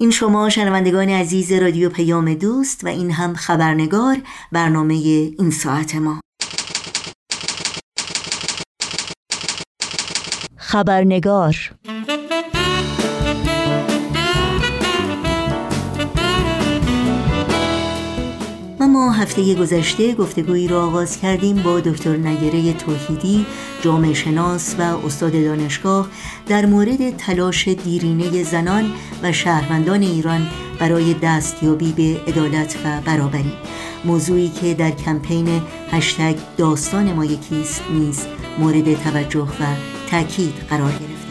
این شما شنوندگان عزیز رادیو پیام دوست و این هم خبرنگار برنامه این ساعت ما. خبرنگار. و ما هفته گذشته گفتگویی را آغاز کردیم با دکتر نگره توحیدی جامعه شناس و استاد دانشگاه در مورد تلاش دیرینه زنان و شهروندان ایران برای دستیابی به عدالت و برابری. موضوعی که در کمپین هشتگ داستان ما یکیست نیز مورد توجه و تاکید قرار گرفته.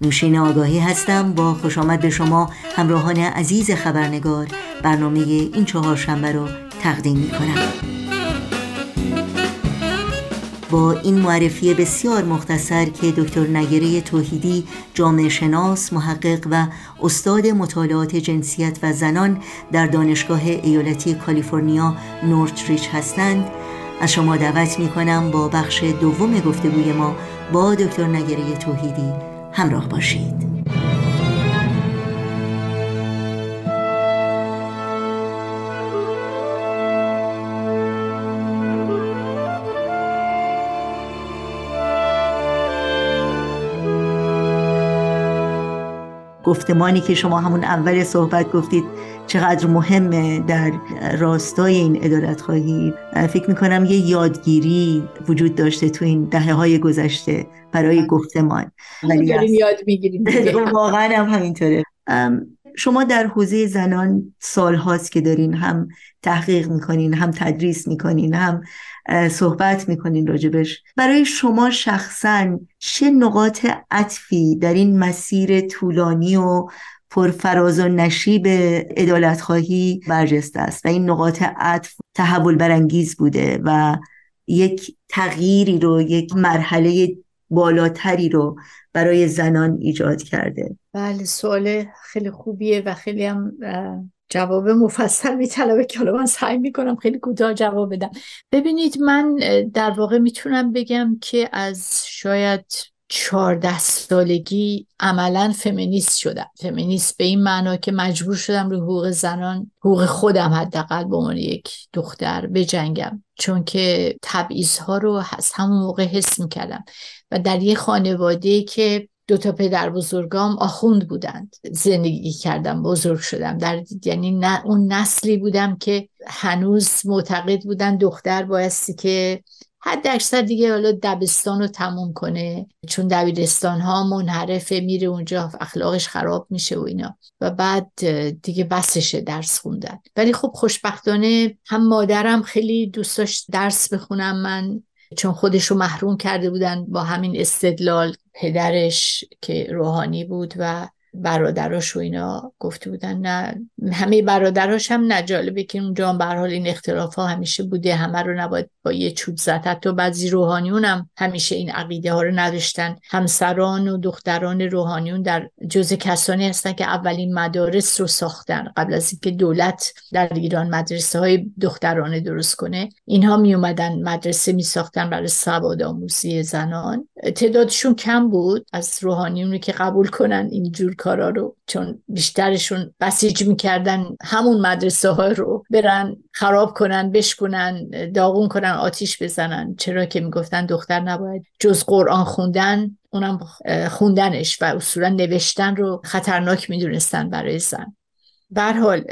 نوشین آگاهی هستم. با خوش آمد به شما همراهان عزیز خبرنگار برنامه این چهار شنبه رو تقدیم می کنم با این معرفی بسیار مختصر که دکتر نگره توحیدی جامعه شناس محقق و استاد مطالعات جنسیت و زنان در دانشگاه ایالتی کالیفرنیا نورتریچ هستند. از شما دعوت می کنم با بخش دوم گفتگوی ما با دکتر نگره توحیدی همراه باشید. گفتمانی که شما همون اول صحبت گفتید چقدر مهمه در راستای این ادالت خواهی. فکر می‌کنم یه یادگیری وجود داشته تو این دهه های گذشته برای گفتمان. ولی یاد می‌گیریم واقعا هم همینطوره. شما در حوزه زنان سال هاست که دارین هم تحقیق می‌کنین هم تدریس می‌کنین هم صحبت می‌کنین راجبش. برای شما شخصا چه نقاط عطفی در این مسیر طولانی و پرفراز و نشیب ادالت خواهی برجسته است؟ و این نقاط عطف تحول برانگیز بوده و یک تغییری رو یک مرحله بالاتری رو برای زنان ایجاد کرده. بله سوال خیلی خوبیه و خیلی هم جواب مفصل میطلبه که حالا من سعی می‌کنم خیلی کوتاه جواب بدم. ببینید من در واقع می‌تونم بگم که از شاید چهارده سالگی عملا فمینیست شدم. فمینیست به این معنا که مجبور شدم روی حقوق زنان حقوق خودم حداقل به عنوان یک دختر بجنگم. چون که تبعیض ها رو از همون موقع حس می‌کردم. و در یه خانواده که دو تا پدر بزرگام آخوند بودند. زندگی کردم بزرگ شدم. در یعنی نه اون نسلی بودم که هنوز معتقد بودن دختر بایستی که حد اکثر دیگه حالا دبستان رو تموم کنه. چون دبیرستان ها منحرفه میره اونجا اخلاقش خراب میشه و اینا. و بعد دیگه بسشه درس خوندن. ولی خب خوشبختانه هم مادرم خیلی دوست داشت درس بخونم. من چون خودش رو محروم کرده بودن با همین استدلال. پدرش که روحانی بود و برادراش و اینا گفته بودن نه همه برادراش هم نجالبه که اونجا هم حال این اختلاف ها همیشه بوده. همه رو نباید با یه چوب زد. حتی بعضی روحانیون هم همیشه این عقیده ها رو نداشتن. همسران و دختران روحانیون در جز کسانی هستن که اولین مدارس رو ساختن. قبل از اینکه دولت در ایران مدرسه های دخترانه درست کنه اینها می اومدن مدرسه می ساختن برای سواد آموزی زنان. تعدادشون کم بود از روحانیون که قبول کنن اینجور کارا رو چون بیشترشون بسیج می‌کردن همون مدرسه ها رو برن خراب کنن بشکنن داغون کنن آتیش بزنن. چرا که می‌گفتن دختر نباید جز قرآن خوندن اونم خوندنش و اصولا نوشتن رو خطرناک می‌دونستن برای زن. حال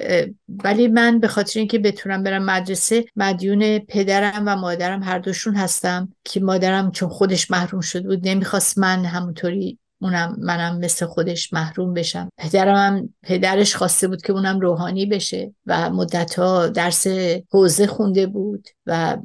ولی من به خاطر اینکه بتونم برم مدرسه مدیون پدرم و مادرم هر دوشون هستم که مادرم چون خودش محروم شده بود نمی‌خواست من همونطوری اونم منم مثل خودش محروم بشم. پدرم هم پدرش خواسته بود که اونم روحانی بشه و مدتها درس حوزه خونده بود و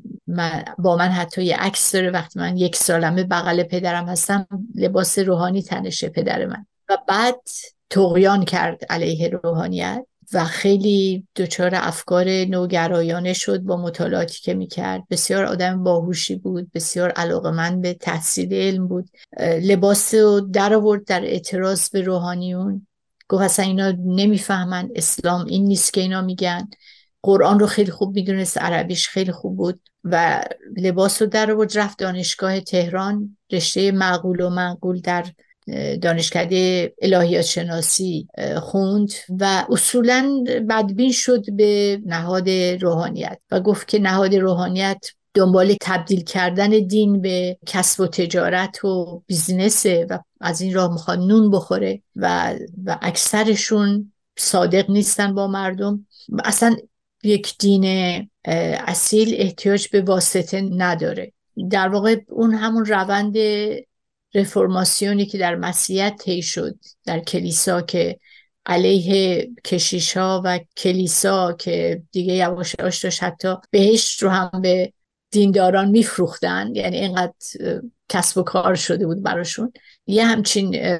با من حتی یه عکس داره. وقتی من یک سالمه بغل پدرم هستم لباس روحانی تنشه پدر من. و بعد تقیان کرد علیه روحانیت. و خیلی دچار افکار نوگرایانه شد با مطالعاتی که می‌کرد. بسیار آدم باهوشی بود بسیار علاقمند به تحصیل علم بود. لباس رو در آورد در اعتراض به روحانیون. گفت اصلا اینا نمی‌فهمن اسلام این نیست که اینا میگن. قرآن رو خیلی خوب می‌دونست عربیش خیلی خوب بود و لباس رو در آورد رفت دانشگاه تهران. رشته معقول و معقول در دانشکده الهیات شناسی خوند و اصولا بدبین شد به نهاد روحانیت و گفت که نهاد روحانیت دنبال تبدیل کردن دین به کسب و تجارت و بیزنسه و از این راه می‌خواد نون بخوره و, و اکثرشون صادق نیستن با مردم. اصلا یک دین اصیل احتیاج به واسطه نداره. در واقع اون همون روند رفرماسیونی که در مسیحیت طی شد در کلیسا که علیه کشیش ها و کلیسا که دیگه یواش یواش داشت حتی بهشت رو هم به دینداران میفروختن. یعنی اینقدر کسب و کار شده بود براشون. یه همچین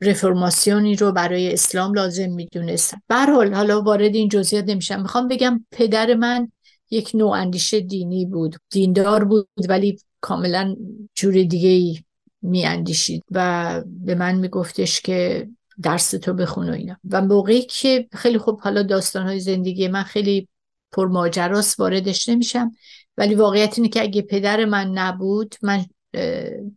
رفرماسیونی رو برای اسلام لازم می‌دونستم حال حالا وارد این جزئیات نمیشم. می‌خوام بگم پدر من یک نوع اندیشه دینی بود. دیندار بود ولی کاملا جور دیگه ای میاندیشید و به من میگفتش که درس تو بخون و اینا. و موقعی که خیلی خوب حالا داستانهای زندگی من خیلی پرماجراست واردش نمیشم ولی واقعیت اینه که اگه پدر من نبود من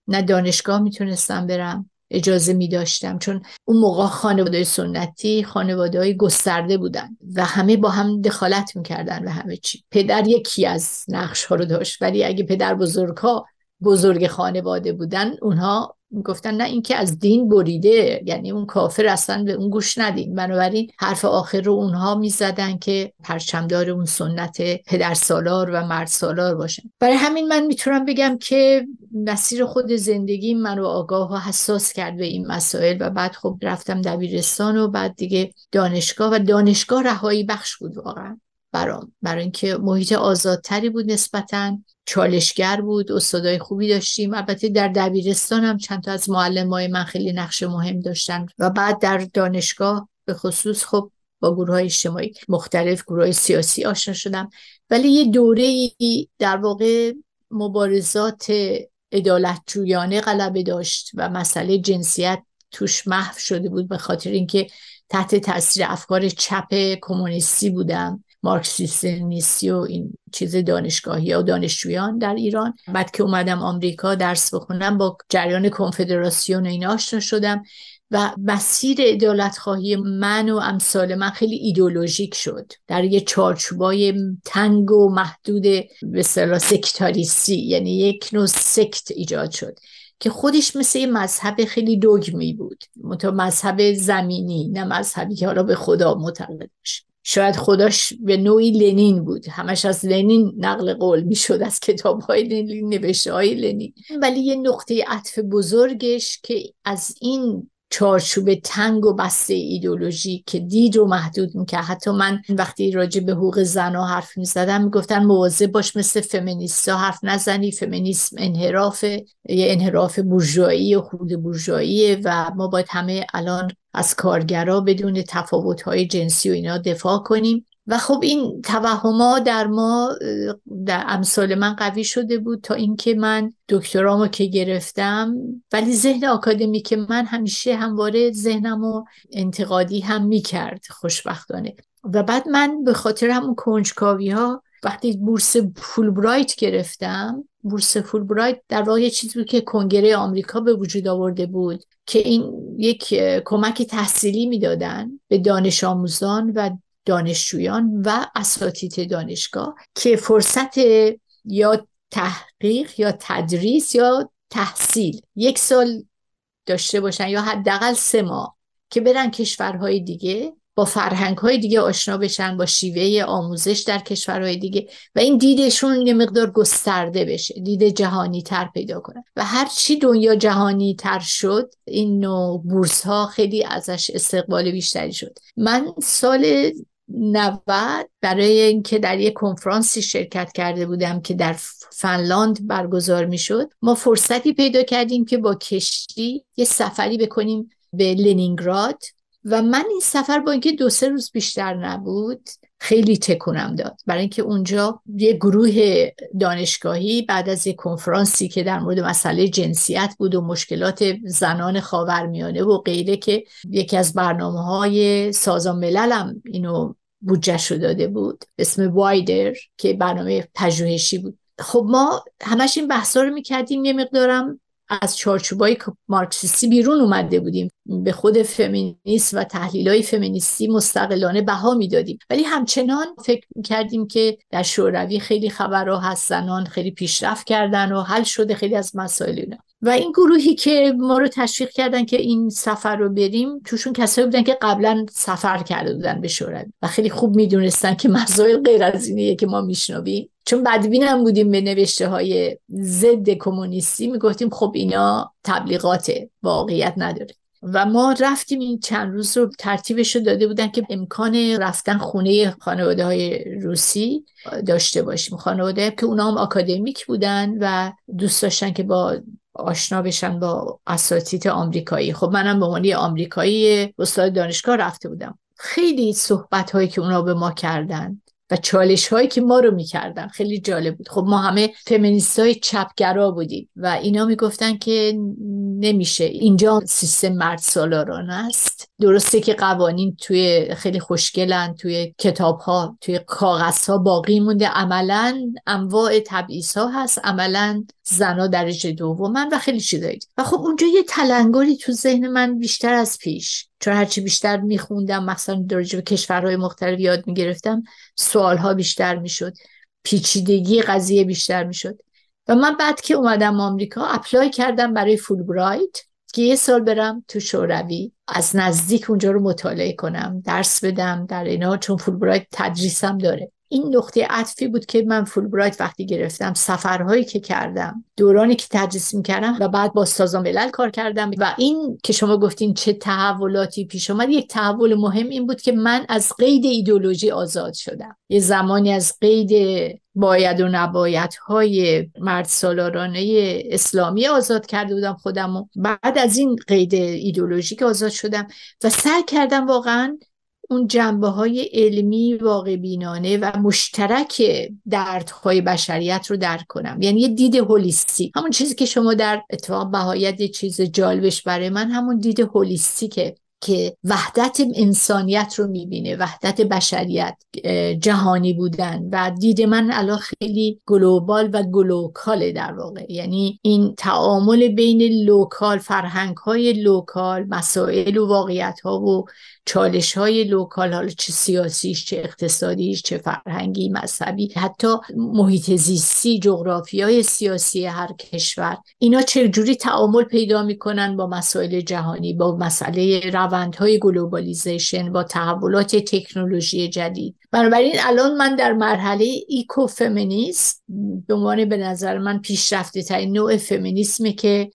نه دانشگاه می‌تونستم برم اجازه می داشتم چون اون موقع خانواده سنتی خانواده های گسترده بودن و همه با هم دخالت می‌کردن و همه چی. پدر یکی از نقش ها رو داشت ولی اگه پدر بزرگ ها بزرگ خانواده بودن اونها گفتن نه اینکه از دین بریده یعنی اون کافر اصلا به اون گوش ندین. بنابراین حرف آخر رو اونها می‌زدن که پرچمدار اون سنت پدر سالار و مرد سالار باشن. برای همین من می‌تونم بگم که مسیر خود زندگی من رو آگاه و حساس کرد به این مسائل و بعد خب رفتم دبیرستان و بعد دیگه دانشگاه و دانشگاه رهایی بخش بود واقعا. برام. برای اینکه محیط آزادتری بود نسبتا چالشگر بود استادای خوبی داشتیم. البته در دبیرستان هم چند تا از معلم های من خیلی نقش مهم داشتن. و بعد در دانشگاه به خصوص خب با گروه های اجتماعی مختلف گروه های سیاسی آشنا شدم. ولی یه دوره در واقع مبارزات عدالت جویانه غلبه داشت و مسئله جنسیت توش محو شده بود به خاطر اینکه تحت تاثیر افکار چپ کمونیستی بودم. مارکسیست نیستی و این چیز دانشگاهی و دانشجویان در ایران. بعد که اومدم آمریکا درس بخونم با جریان کنفدراسیون این آشنا شدم و مسیر ادالت خواهی من و امثال من خیلی ایدولوژیک شد. در یه چارچوبای تنگ و محدود به سکتاریسی یعنی یک نوع سکت ایجاد شد که خودش مثل یه مذهب خیلی دوگمی بود. مذهب زمینی نه مذهبی که حالا به خدا معتقد باشه. شاید خداش به نوعی لنین بود. همش از لنین نقل قول می‌شد از کتاب های لنین نوشته های لنین. ولی یه نقطه عطف بزرگش که از این چارچوب تنگ و بسته ایدولوژی که دید رو محدود می‌کرد. حتی من وقتی راجع به حقوق زنها حرف می‌زدم می‌گفتن مواظب باش مثل فمینیستا حرف نزنی فمینیسم انحراف یه انحراف بورژوایی و خود بورژواییه و ما باید همه الان از کارگرا بدون تفاوت‌های جنسی و اینا دفاع کنیم. و خب این توهما در ما در امثال من قوی شده بود تا اینکه من دکترامو که گرفتم ولی ذهن آکادمی که من همیشه همواره ذهنم و انتقادی هم می‌کرد خوشبختانه. و بعد من به خاطر همون کنجکاوی ها وقتی بورس فولبرایت گرفتم بورس فولبرایت در واقع چیزی بود که کنگره آمریکا به وجود آورده بود. که این یک کمک تحصیلی می‌دادن به دانش آموزان و دانشجویان و اساتید دانشگاه که فرصت یا تحقیق یا تدریس یا تحصیل یک سال داشته باشن یا حداقل سه ماه که برن کشورهای دیگه با فرهنگ های دیگه آشنا بشن با شیوه آموزش در کشورهای دیگه. و این دیدشون یه مقدار گسترده بشه دید جهانی تر پیدا کنن و هر چی دنیا جهانی تر شد این نوع بورس ها خیلی ازش استقبال بیشتری شد. من سال 90 برای اینکه در یک کنفرانسی شرکت کرده بودم که در فنلاند برگزار می شد ما فرصتی پیدا کردیم که با کشتی یه سفری بکنیم به لنینگراد. و من این سفر با اینکه دو سه روز بیشتر نبود خیلی تکونم داد. برای اینکه اونجا یه گروه دانشگاهی بعد از یه کنفرانسی که در مورد مسئله جنسیت بود و مشکلات زنان خاورمیانه و غیره که یکی از برنامه های سازمان ملل هم اینو بودجهش داده بود اسم وایدر که برنامه پژوهشی بود. خب ما همش این بحثا رو می‌کردیم یه مقدارم از چارچوبای مارکسیستی بیرون اومده بودیم. به خود فمینیست و تحلیل های فمینیستی مستقلانه بها می‌دادیم. ولی همچنان فکر کردیم که در شوروی خیلی خبرها هست زنان خیلی پیشرفت کردن و حل شده خیلی از مسائل اینا. و این گروهی که ما رو تشویق کردن که این سفر رو بریم توشون کسایی بودن که قبلا سفر کرده بودن به شوروی و خیلی خوب می‌دونستن که مسائل غیر از اینیه که ما میشنویم. چون بدبین هم بودیم به نوشته های ضد کمونیستی می‌گفتیم خب اینا تبلیغات واقعیت نداره. و ما رفتیم این چند روز رو ترتیبش رو داده بودن که امکان رفتن خونه خانواده های روسی داشته باشیم. خانواده که اونا هم آکادمیک بودن و دوست داشتن که با آشنا بشن با اساتید آمریکایی. خب منم به عنوان آمریکایی استاد دانشگاه رفته بودم. خیلی صحبت هایی که اونا به ما کردن و چالش هایی که ما رو می‌کردن خیلی جالب بود. خب ما همه فمینیست های چپگرا بودیم و اینا می‌گفتن که نمیشه. اینجا سیستم مرد سالاران است. درسته که قوانین توی خیلی خوشگلن توی کتاب ها توی کاغذ ها باقی مونده. عملا انواع تبعیض ها هست. عملا زنا درجه دومن و خیلی چیزایی و خب اونجا یه تلنگری تو ذهن من بیشتر از پیش. چون هرچی بیشتر میخوندم مثلا درجه به کشورهای مختلف یاد می‌گرفتم سوالها بیشتر می‌شد. پیچیدگی قضیه بیشتر می‌شد. و من بعد که اومدم آمریکا اپلای کردم برای فولبرایت. که یه سال برم تو شوروی از نزدیک اونجا رو مطالعه کنم درس بدم در اینا چون فولبرایت تدریسم داره. این نقطه عطفی بود که من فولبرایت وقتی گرفتم سفرهایی که کردم دورانی که تدریس کردم و بعد با سازمان ملل کار کردم. و این که شما گفتین چه تحولاتی پیش اومد یک تحول مهم این بود که من از قید ایدولوژی آزاد شدم. یه زمانی از قید باید و نباید های مرد سالارانه اسلامی آزاد کرده بودم خودم و بعد از این قید ایدولوژیک آزاد شدم و سعی کردم واقعا اون جنبه های علمی واقع بینانه و مشترک دردهای بشریت رو درک کنم. یعنی یه دید هولیستی. همون چیزی که شما در اتفاق بهایت چیز جالبش برای من همون دید هولیستیکه که وحدت انسانیت رو می‌بینه وحدت بشریت جهانی بودن. و دید من الان خیلی global و glocal ه در واقع. یعنی این تعامل بین local فرهنگ های local مسائل و واقعیت ها و چالش های local حالا چه سیاسیش چه اقتصادیش چه فرهنگی مذهبی حتی محیط زیستی جغرافی های سیاسی هر کشور اینا چجوری تعامل پیدا می‌کنن با مسائل جهانی با مسئله روندهای globalization با تحولات تکنولوژی جدید؟ بنابراین الان من در مرحله eco-feminist به عنوان به نظر من پیشرفته ترین نوع فمینیسمه که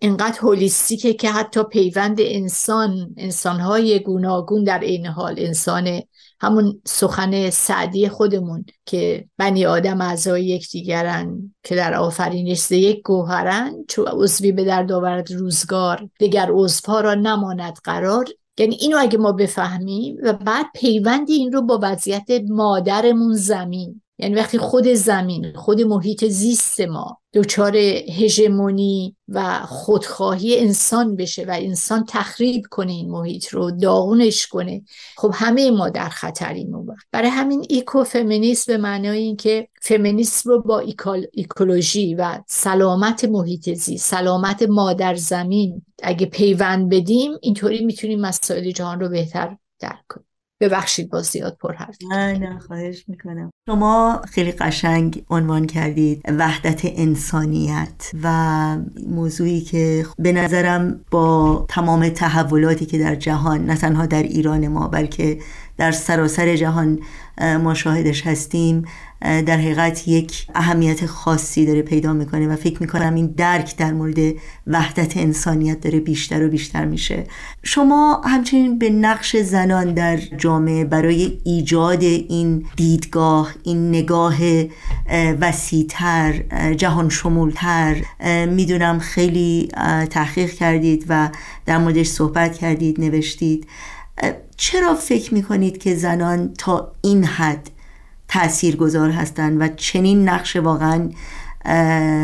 انقدر هولیستیکه که حتی پیوند انسان انسانهای گوناگون در این حال انسان همون سخن سعدی خودمون که بنی آدم اعضای یکدیگرن که در آفرینش یک گوهرن چو عضوی به در آورد روزگار دیگر عضوها را نماند قرار. یعنی اینو اگه ما بفهمیم و بعد پیوند این رو با وضعیت مادرمون زمین. یعنی وقتی خود زمین خود محیط زیست ما دچار هژمونی و خودخواهی انسان بشه و انسان تخریب کنه این محیط رو داغونش کنه خب همه ما در خطریم اون برای همین ایکو فمینیست به معنای اینکه فمینیسم رو با ایکولوژی و سلامت محیط زیست سلامت مادر زمین اگه پیوند بدیم اینطوری می‌تونیم مسائل جهان رو بهتر درک کنیم. ببخشید با زیاد پر حرف نه نه خواهش می‌کنم. شما خیلی قشنگ عنوان کردید وحدت انسانیت و موضوعی که به نظرم با تمام تحولاتی که در جهان نه تنها در ایران ما بلکه در سراسر جهان ما شاهدش هستیم. در حقیقت یک اهمیت خاصی داره پیدا می‌کنه و فکر می‌کنم این درک در مورد وحدت انسانیت داره بیشتر و بیشتر میشه. شما همچنین به نقش زنان در جامعه برای ایجاد این دیدگاه این نگاه وسیعتر جهان شمولتر می‌دونم خیلی تحقیق کردید و در موردش صحبت کردید نوشتید. چرا فکر می‌کنید که زنان تا این حد تأثیر گذار هستند و چنین نقش واقعا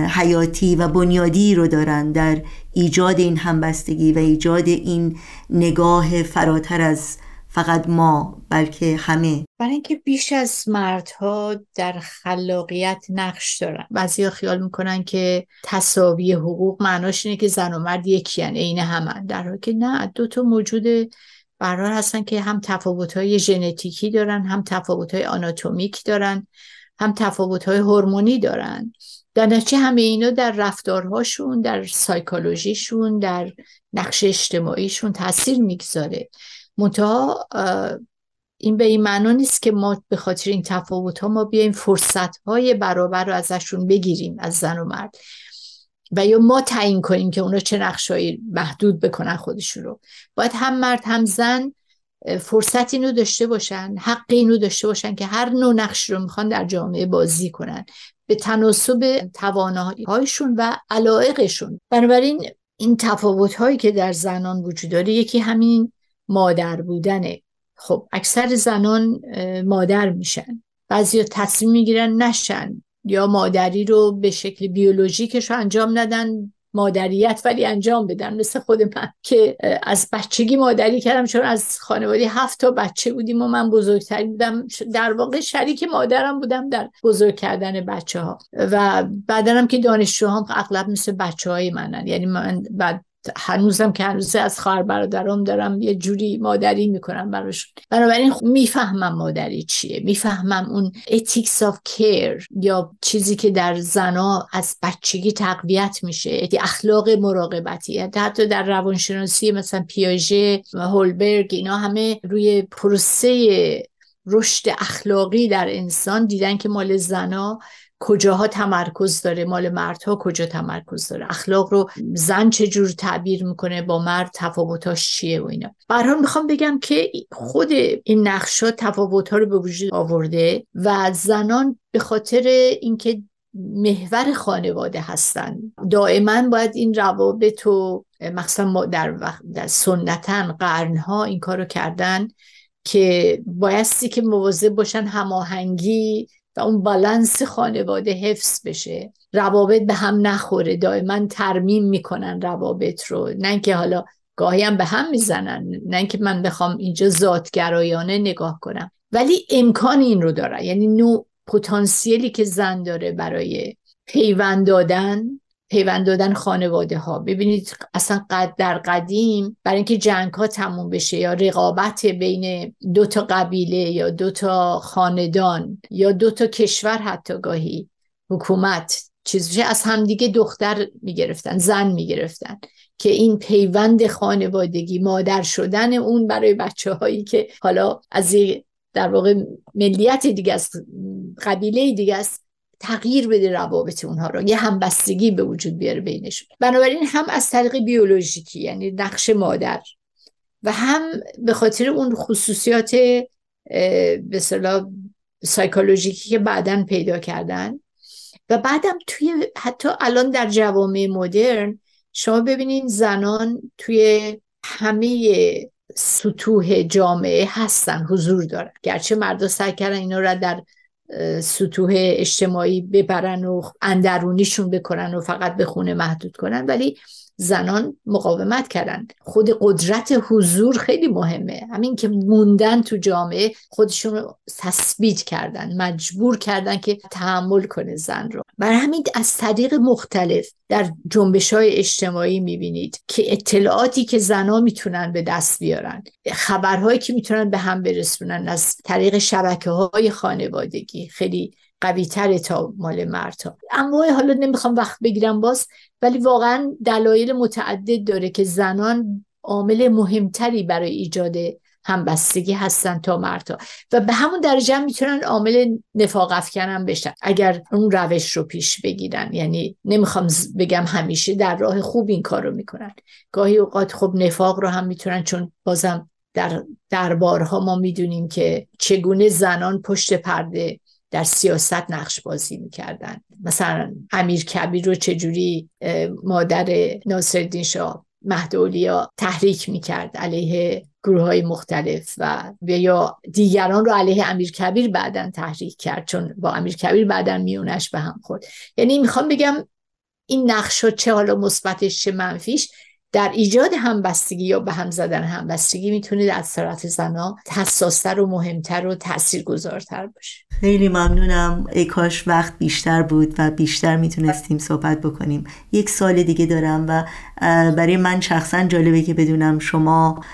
حیاتی و بنیادی رو دارن در ایجاد این همبستگی و ایجاد این نگاه فراتر از فقط ما بلکه همه؟ برای اینکه بیش از مردها در خلاقیت نقش دارن. بعضی خیال می‌کنن که تصاوی حقوق معناش اینه که زن و مرد یکی یعنی عین همن در حالی که نه دو تا موجود برار هستن که هم تفاوت‌های ژنتیکی دارن هم تفاوت‌های آناتومیک دارن هم تفاوت‌های هورمونی دارن. در نتیجه همه اینا در رفتارهاشون در سایکولوژیشون در نقش اجتماعیشون تاثیر می‌گذاره. منتها این به این معنا نیست که ما به خاطر این تفاوت ها ما بیایم فرصت های برابر رو ازشون بگیریم از زن و مرد. و یا ما تعیین کنیم که اونا چه نقشایی محدود بکنن خودشون رو. باید هم مرد هم زن فرصت اینو داشته باشن حق اینو داشته باشن که هر نوع نقش رو می‌خوان در جامعه بازی کنن. به تناسب توانایی هایشون و علایقشون بنابراین این تفاوت هایی که در زنان وجود داره یکی همین مادر بودنه. خب اکثر زنان مادر میشن. بعضی تصمیم می‌گیرن نشن. یا مادری رو به شکل بیولوژیکش رو انجام ندن مادریت ولی انجام بدن. مثل خود من که از بچگی مادری کردم چون از خانواده هفت تا بچه بودیم و من بزرگتری بودم. در واقع شریک مادرم بودم در بزرگ کردن بچه ها و بعدنم که دانشجوهام اغلب مثل بچه های منن. یعنی من بعد هنوزم که هنوز از خواهر برادرام دارم یه جوری مادری می‌کنم براشون. بنابراین می‌فهمم مادری چیه. می‌فهمم اون ethics of care یا چیزی که در زنا از بچگی تقویت میشه. اخلاق مراقبتی. حتی در روانشناسی مثلا پیاژه هولبرگ اینا همه روی پروسه رشد اخلاقی در انسان دیدن که مال زنا کجاها تمرکز داره مال مردها کجا تمرکز داره اخلاق رو زن چجور تعبیر می‌کنه با مرد تفاوتاش چیه و اینا. برحال می‌خوام بگم که خود این نقشا تفاوتها رو به وجود آورده و زنان به خاطر اینکه محور خانواده هستن دائما باید این روابط و مخصوصا در, در سنتا قرنها این کارو کردن که بایستی که مواظب باشن هماهنگی و اون بالانس خانواده حفظ بشه. روابط به هم نخوره. دائما ترمیم می‌کنن روابط رو. نه اینکه حالا گاهی هم به هم می‌زنن. نه اینکه من بخوام اینجا ذاتگرایانه نگاه کنم. ولی امکان این رو داره یعنی نوع پتانسیلی که زن داره برای پیوند دادن پیوند دادن خانواده ها ببینید اصلا قد در قدیم برای اینکه جنگ ها تموم بشه یا رقابت بین دو تا قبیله یا دو تا خاندان یا دو تا کشور حتی گاهی حکومت چیزی از همدیگه دختر می‌گرفتن زن می‌گرفتن که این پیوند خانوادگی مادر شدن اون برای بچه هایی که حالا از در واقع ملیت دیگه است قبیله دیگه است تغییر بده روابط اونها رو یه همبستگی به وجود بیاره بینشون. بنابراین هم از طریق بیولوژیکی یعنی نقش مادر و هم به خاطر اون خصوصیات به صلاح سایکولوژیکی که بعدا پیدا کردن. و بعدم توی حتی الان در جوامع مدرن شما ببینین زنان توی همه سطوح جامعه هستن حضور دارن. گرچه مردا سعی کردن اینا را در سطوح اجتماعی ببرن و اندرونیشون بکنن و فقط به خونه محدود کنن. ولی زنان مقاومت کردن. خود قدرت حضور خیلی مهمه. همین که موندن تو جامعه خودشون رو تثبیت کردن مجبور کردن که تحمل کنه زن رو. برای همین از طریق مختلف در جنبش های اجتماعی می‌بینید که اطلاعاتی که زنها می‌تونن به دست بیارن خبرهایی که می‌تونن به هم برسونن از طریق شبکه های خانوادگی. خیلی قوی تا مال مردها. اما حالا نمی‌خوام وقت بگیرم باز. ولی واقعا دلایل متعدد داره که زنان عامل مهمتری برای ایجاد همبستگی هستن تا مردها. و به همون درجه می‌تونن عامل نفاق افکنم بشن. اگر اون روش رو پیش بگیرن. یعنی نمی‌خوام بگم همیشه در راه خوب این کار رو می‌کنن. گاهی اوقات خب نفاق رو هم می‌تونن چون بازم در دربارها ما می‌دونیم که چگونه زنان پشت پرده در سیاست نقش بازی می‌کردن. مثلا امیر کبیر رو چجوری مادر ناصرالدین شاه مهدولیا تحریک می‌کرد علیه گروه های مختلف و یا دیگران رو علیه امیر کبیر بعدا تحریک کرد چون با امیر کبیر بعدا میونش به هم خورد. یعنی می‌خوام بگم این نقش چه حالا مثبتش چه منفیش در ایجاد همبستگی یا به هم زدن همبستگی می‌تونه از طرف زنا حساستر و مهمتر و تاثیرگذارتر باشه. خیلی ممنونم. ای کاش وقت بیشتر بود و بیشتر می‌تونستیم صحبت بکنیم. یک سال دیگه دارم و برای من شخصا جالبه که بدونم شما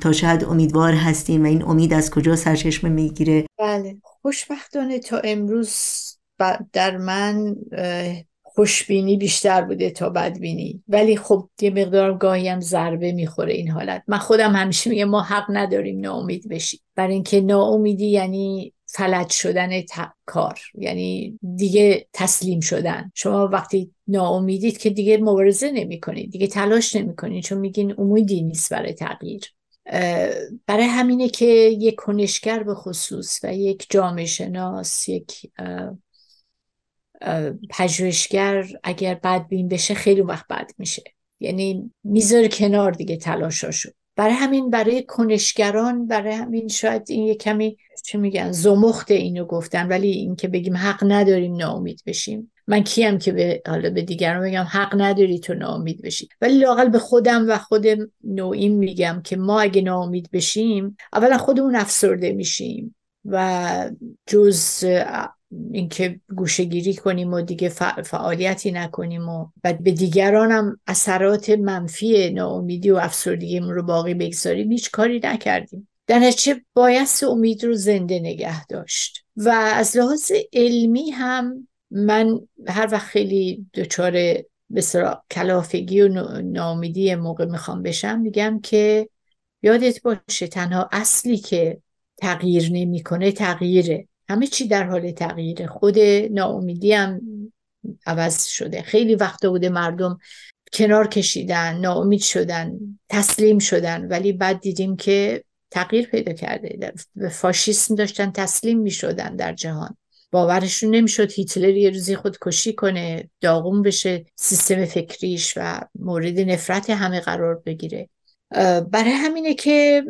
تا شاید امیدوار هستیم و این امید از کجا سرچشمه می‌گیره؟ بله. خوشبختانه تا امروز در من خوشبینی بیشتر بوده تا بدبینی. ولی خب یه مقدار گاهی هم ضربه می‌خوره این حالت. من خودم همیشه میگم ما حق نداریم ناامید بشیم. برای اینکه ناامیدی یعنی فلج شدن کار. یعنی دیگه تسلیم شدن. شما وقتی ناامیدید که دیگه مبارزه نمی کنید دیگه تلاش نمی کنید چون میگین امیدی نیست برای تغییر. برای همینه که یک کنشگر به خصوص و یک جامعه شناس یک پژوهشگر اگر بدبین بشه خیلی وقت بد میشه. یعنی می‌ذاره کنار دیگه تلاشاشو. برای همین برای کنشگران برای همین شاید این یه کمی چه میگن زمخت اینو گفتن ولی اینکه بگیم حق نداریم ناامید بشیم. من کیم که به حالا به دیگران بگم حق نداری تو ناامید بشی. ولی لاقل به خودم و خود نوعیم میگم که ما اگه ناامید بشیم اولا خودمون افسرده میشیم و جز اینکه گوشه گیری کنیم و دیگه فعالیتی نکنیم و بعد به دیگران هم اثرات منفی ناامیدی و افسردگیمون رو باقی بگذاریم هیچ کاری نکردیم. در نتیجه بایست امید رو زنده نگه داشت و از لحاظ علمی هم من هر وقت خیلی دچار به کلافگی و ناامیدی موقع می‌خوام بشم میگم که یادت باشه تنها اصلی که تغییر نمی‌کنه تغییره. همه چی در حال تغییره. خود ناامیدی هم عوض شده. خیلی وقت بوده مردم کنار کشیدن ناامید شدن تسلیم شدن ولی بعد دیدیم که تغییر پیدا کرده. به فاشیسم داشتن تسلیم می شدن در جهان. باورشون نمی‌شد هیتلر یه روزی خودکشی کنه داغون بشه سیستم فکریش و مورد نفرت همه قرار بگیره. برای همینه که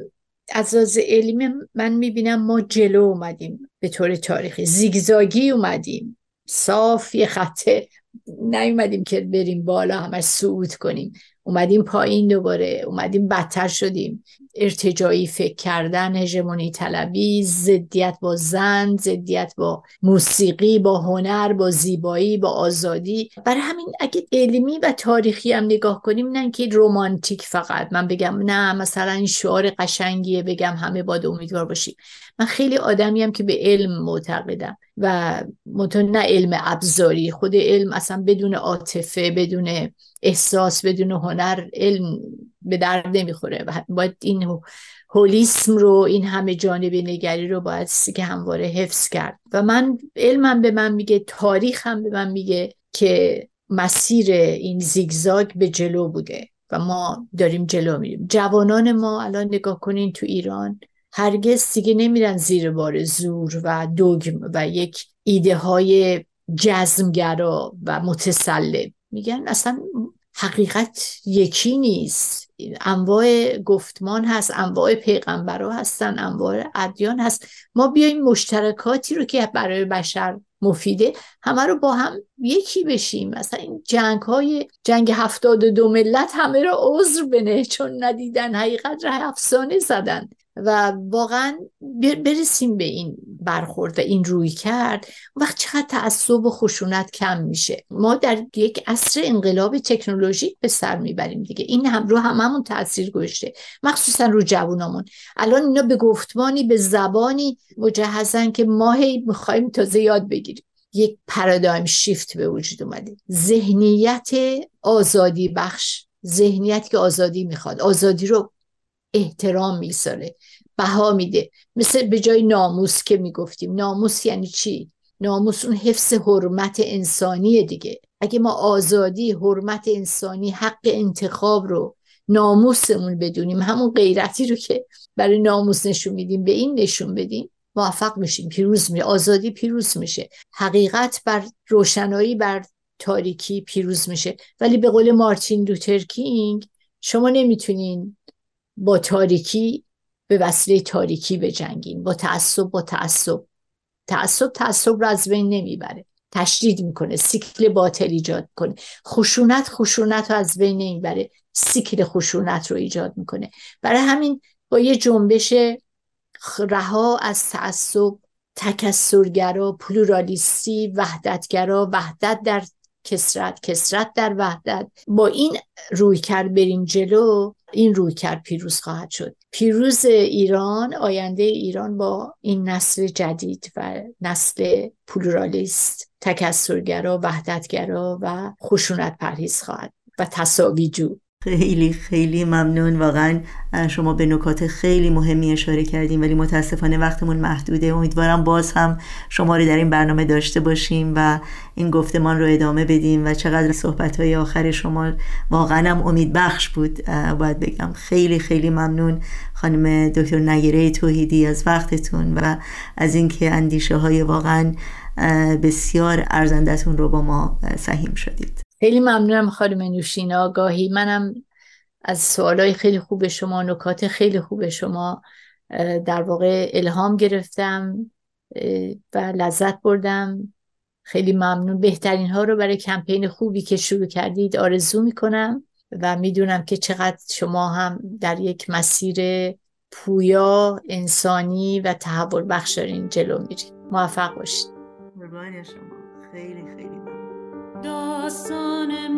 از لحاظ علمی من می‌بینم ما جلو اومدیم به طور تاریخی. زیگزاگی اومدیم. صاف یه خطه نیومدیم که بریم بالا همش صعود کنیم. اومدیم پایین دوباره اومدیم بدتر شدیم. ارتجایی فکر کردن هژمونی طلبی زدیت با زن زدیت با موسیقی با هنر با زیبایی با آزادی. برای همین اگه علمی و تاریخی هم نگاه کنیم نه که رومانتیک فقط. من بگم نه مثلا این شعار قشنگیه بگم همه باید امیدوار باشیم. من خیلی آدمی هم که به علم معتقدم. و نه علم ابزاری خود علم اصلا بدون عاطفه بدون احساس بدون هنر علم به درد نمی‌خوره و باید این هولیسم رو این همه جانب نگری رو باید که همواره حفظ کرد. و من علمم به من میگه تاریخ هم به من میگه که مسیر این زیگزاگ به جلو بوده و ما داریم جلو میریم. جوانان ما الان نگاه کنین تو ایران هرگز دیگه نمیرن زیر بار زور و دوگم و یک ایده های جزمگرا و متسلب میگن اصلا حقیقت یکی نیست. انواع گفتمان هست انواع پیغمبرا هستن انواع ادیان هست. ما بیایم مشترکاتی رو که برای بشر مفیده همه رو با هم یکی بشیم. مثلا این جنگ های جنگ هفتاد و دو ملت همه رو عذر بنه چون ندیدن حقیقت را افسانه زدن. و واقعا برسیم به این برخورد و این روی کرد. وقت چقدر تعصب و خشونت کم میشه. ما در یک عصر انقلاب تکنولوژیک به سر می‌بریم دیگه. این هم رو هممون تاثیر گذاشته. مخصوصا رو جوانامون الان اینا به گفتمانی به زبانی مجهزن که ما هی می‌خوایم تازه یاد بگیریم. یک پرادایم شیفت به وجود اومده. ذهنیت آزادی بخش. ذهنیت که آزادی می‌خواد. آزادی رو احترام می‌ذاره بها میده. مثل به جای ناموس که می‌گفتیم. ناموس یعنی چی؟ ناموس اون حفظ حرمت انسانی دیگه. اگه ما آزادی حرمت انسانی حق انتخاب رو ناموسمون بدونیم همون غیرتی رو که برای ناموس نشون میدیم به این نشون بدیم موفق میشیم. پیروز میشه آزادی پیروز میشه. حقیقت بر روشنایی بر تاریکی پیروز میشه. ولی به قول مارتین لوترکینگ شما نمی‌تونین با تاریکی به وسیله تاریکی بجنگین با تعصب با تعصب. تعصب تعصب رو از بین نمی‌بره. تشدید می‌کنه سیکل باطل ایجاد کنه خشونت خشونت رو از بین این بره سیکل خشونت رو ایجاد می‌کنه. برای همین با یه جنبش رها از تعصب تکسرگرا پلورالیستی وحدتگرا وحدت در کسرت کسرت در وحدت. با این روی کرد بریم جلو این روی کرد پیروز خواهد شد. پیروز ایران آینده ایران با این نسل جدید و نسل پلورالیست تکسرگرا وحدتگرا و خشونت پرهیز خواهد و تساویجو. خیلی خیلی ممنون. واقعا شما به نکات خیلی مهمی اشاره کردیم ولی متاسفانه وقتمون محدوده. امیدوارم باز هم شما رو در این برنامه داشته باشیم و این گفتمان رو ادامه بدیم و چقدر صحبت های آخر شما واقعا هم امید بخش بود. باید بگم خیلی خیلی ممنون خانم دکتر نگیره توحیدی از وقتتون و از اینکه اندیشه های واقعا بسیار ارزندتون رو با ما سهیم شدید. خیلی ممنونم خانم نوشین آگاهی منم از سوالای خیلی خوب شما نکات خیلی خوب شما در واقع الهام گرفتم و لذت بردم. خیلی ممنون. بهترین ها رو برای کمپین خوبی که شروع کردید آرزو می‌کنم و می‌دونم که چقدر شما هم در یک مسیر پویا انسانی و تحول بخش دارین جلو میرید. موفق باشید. شما. خیلی خیلی داستان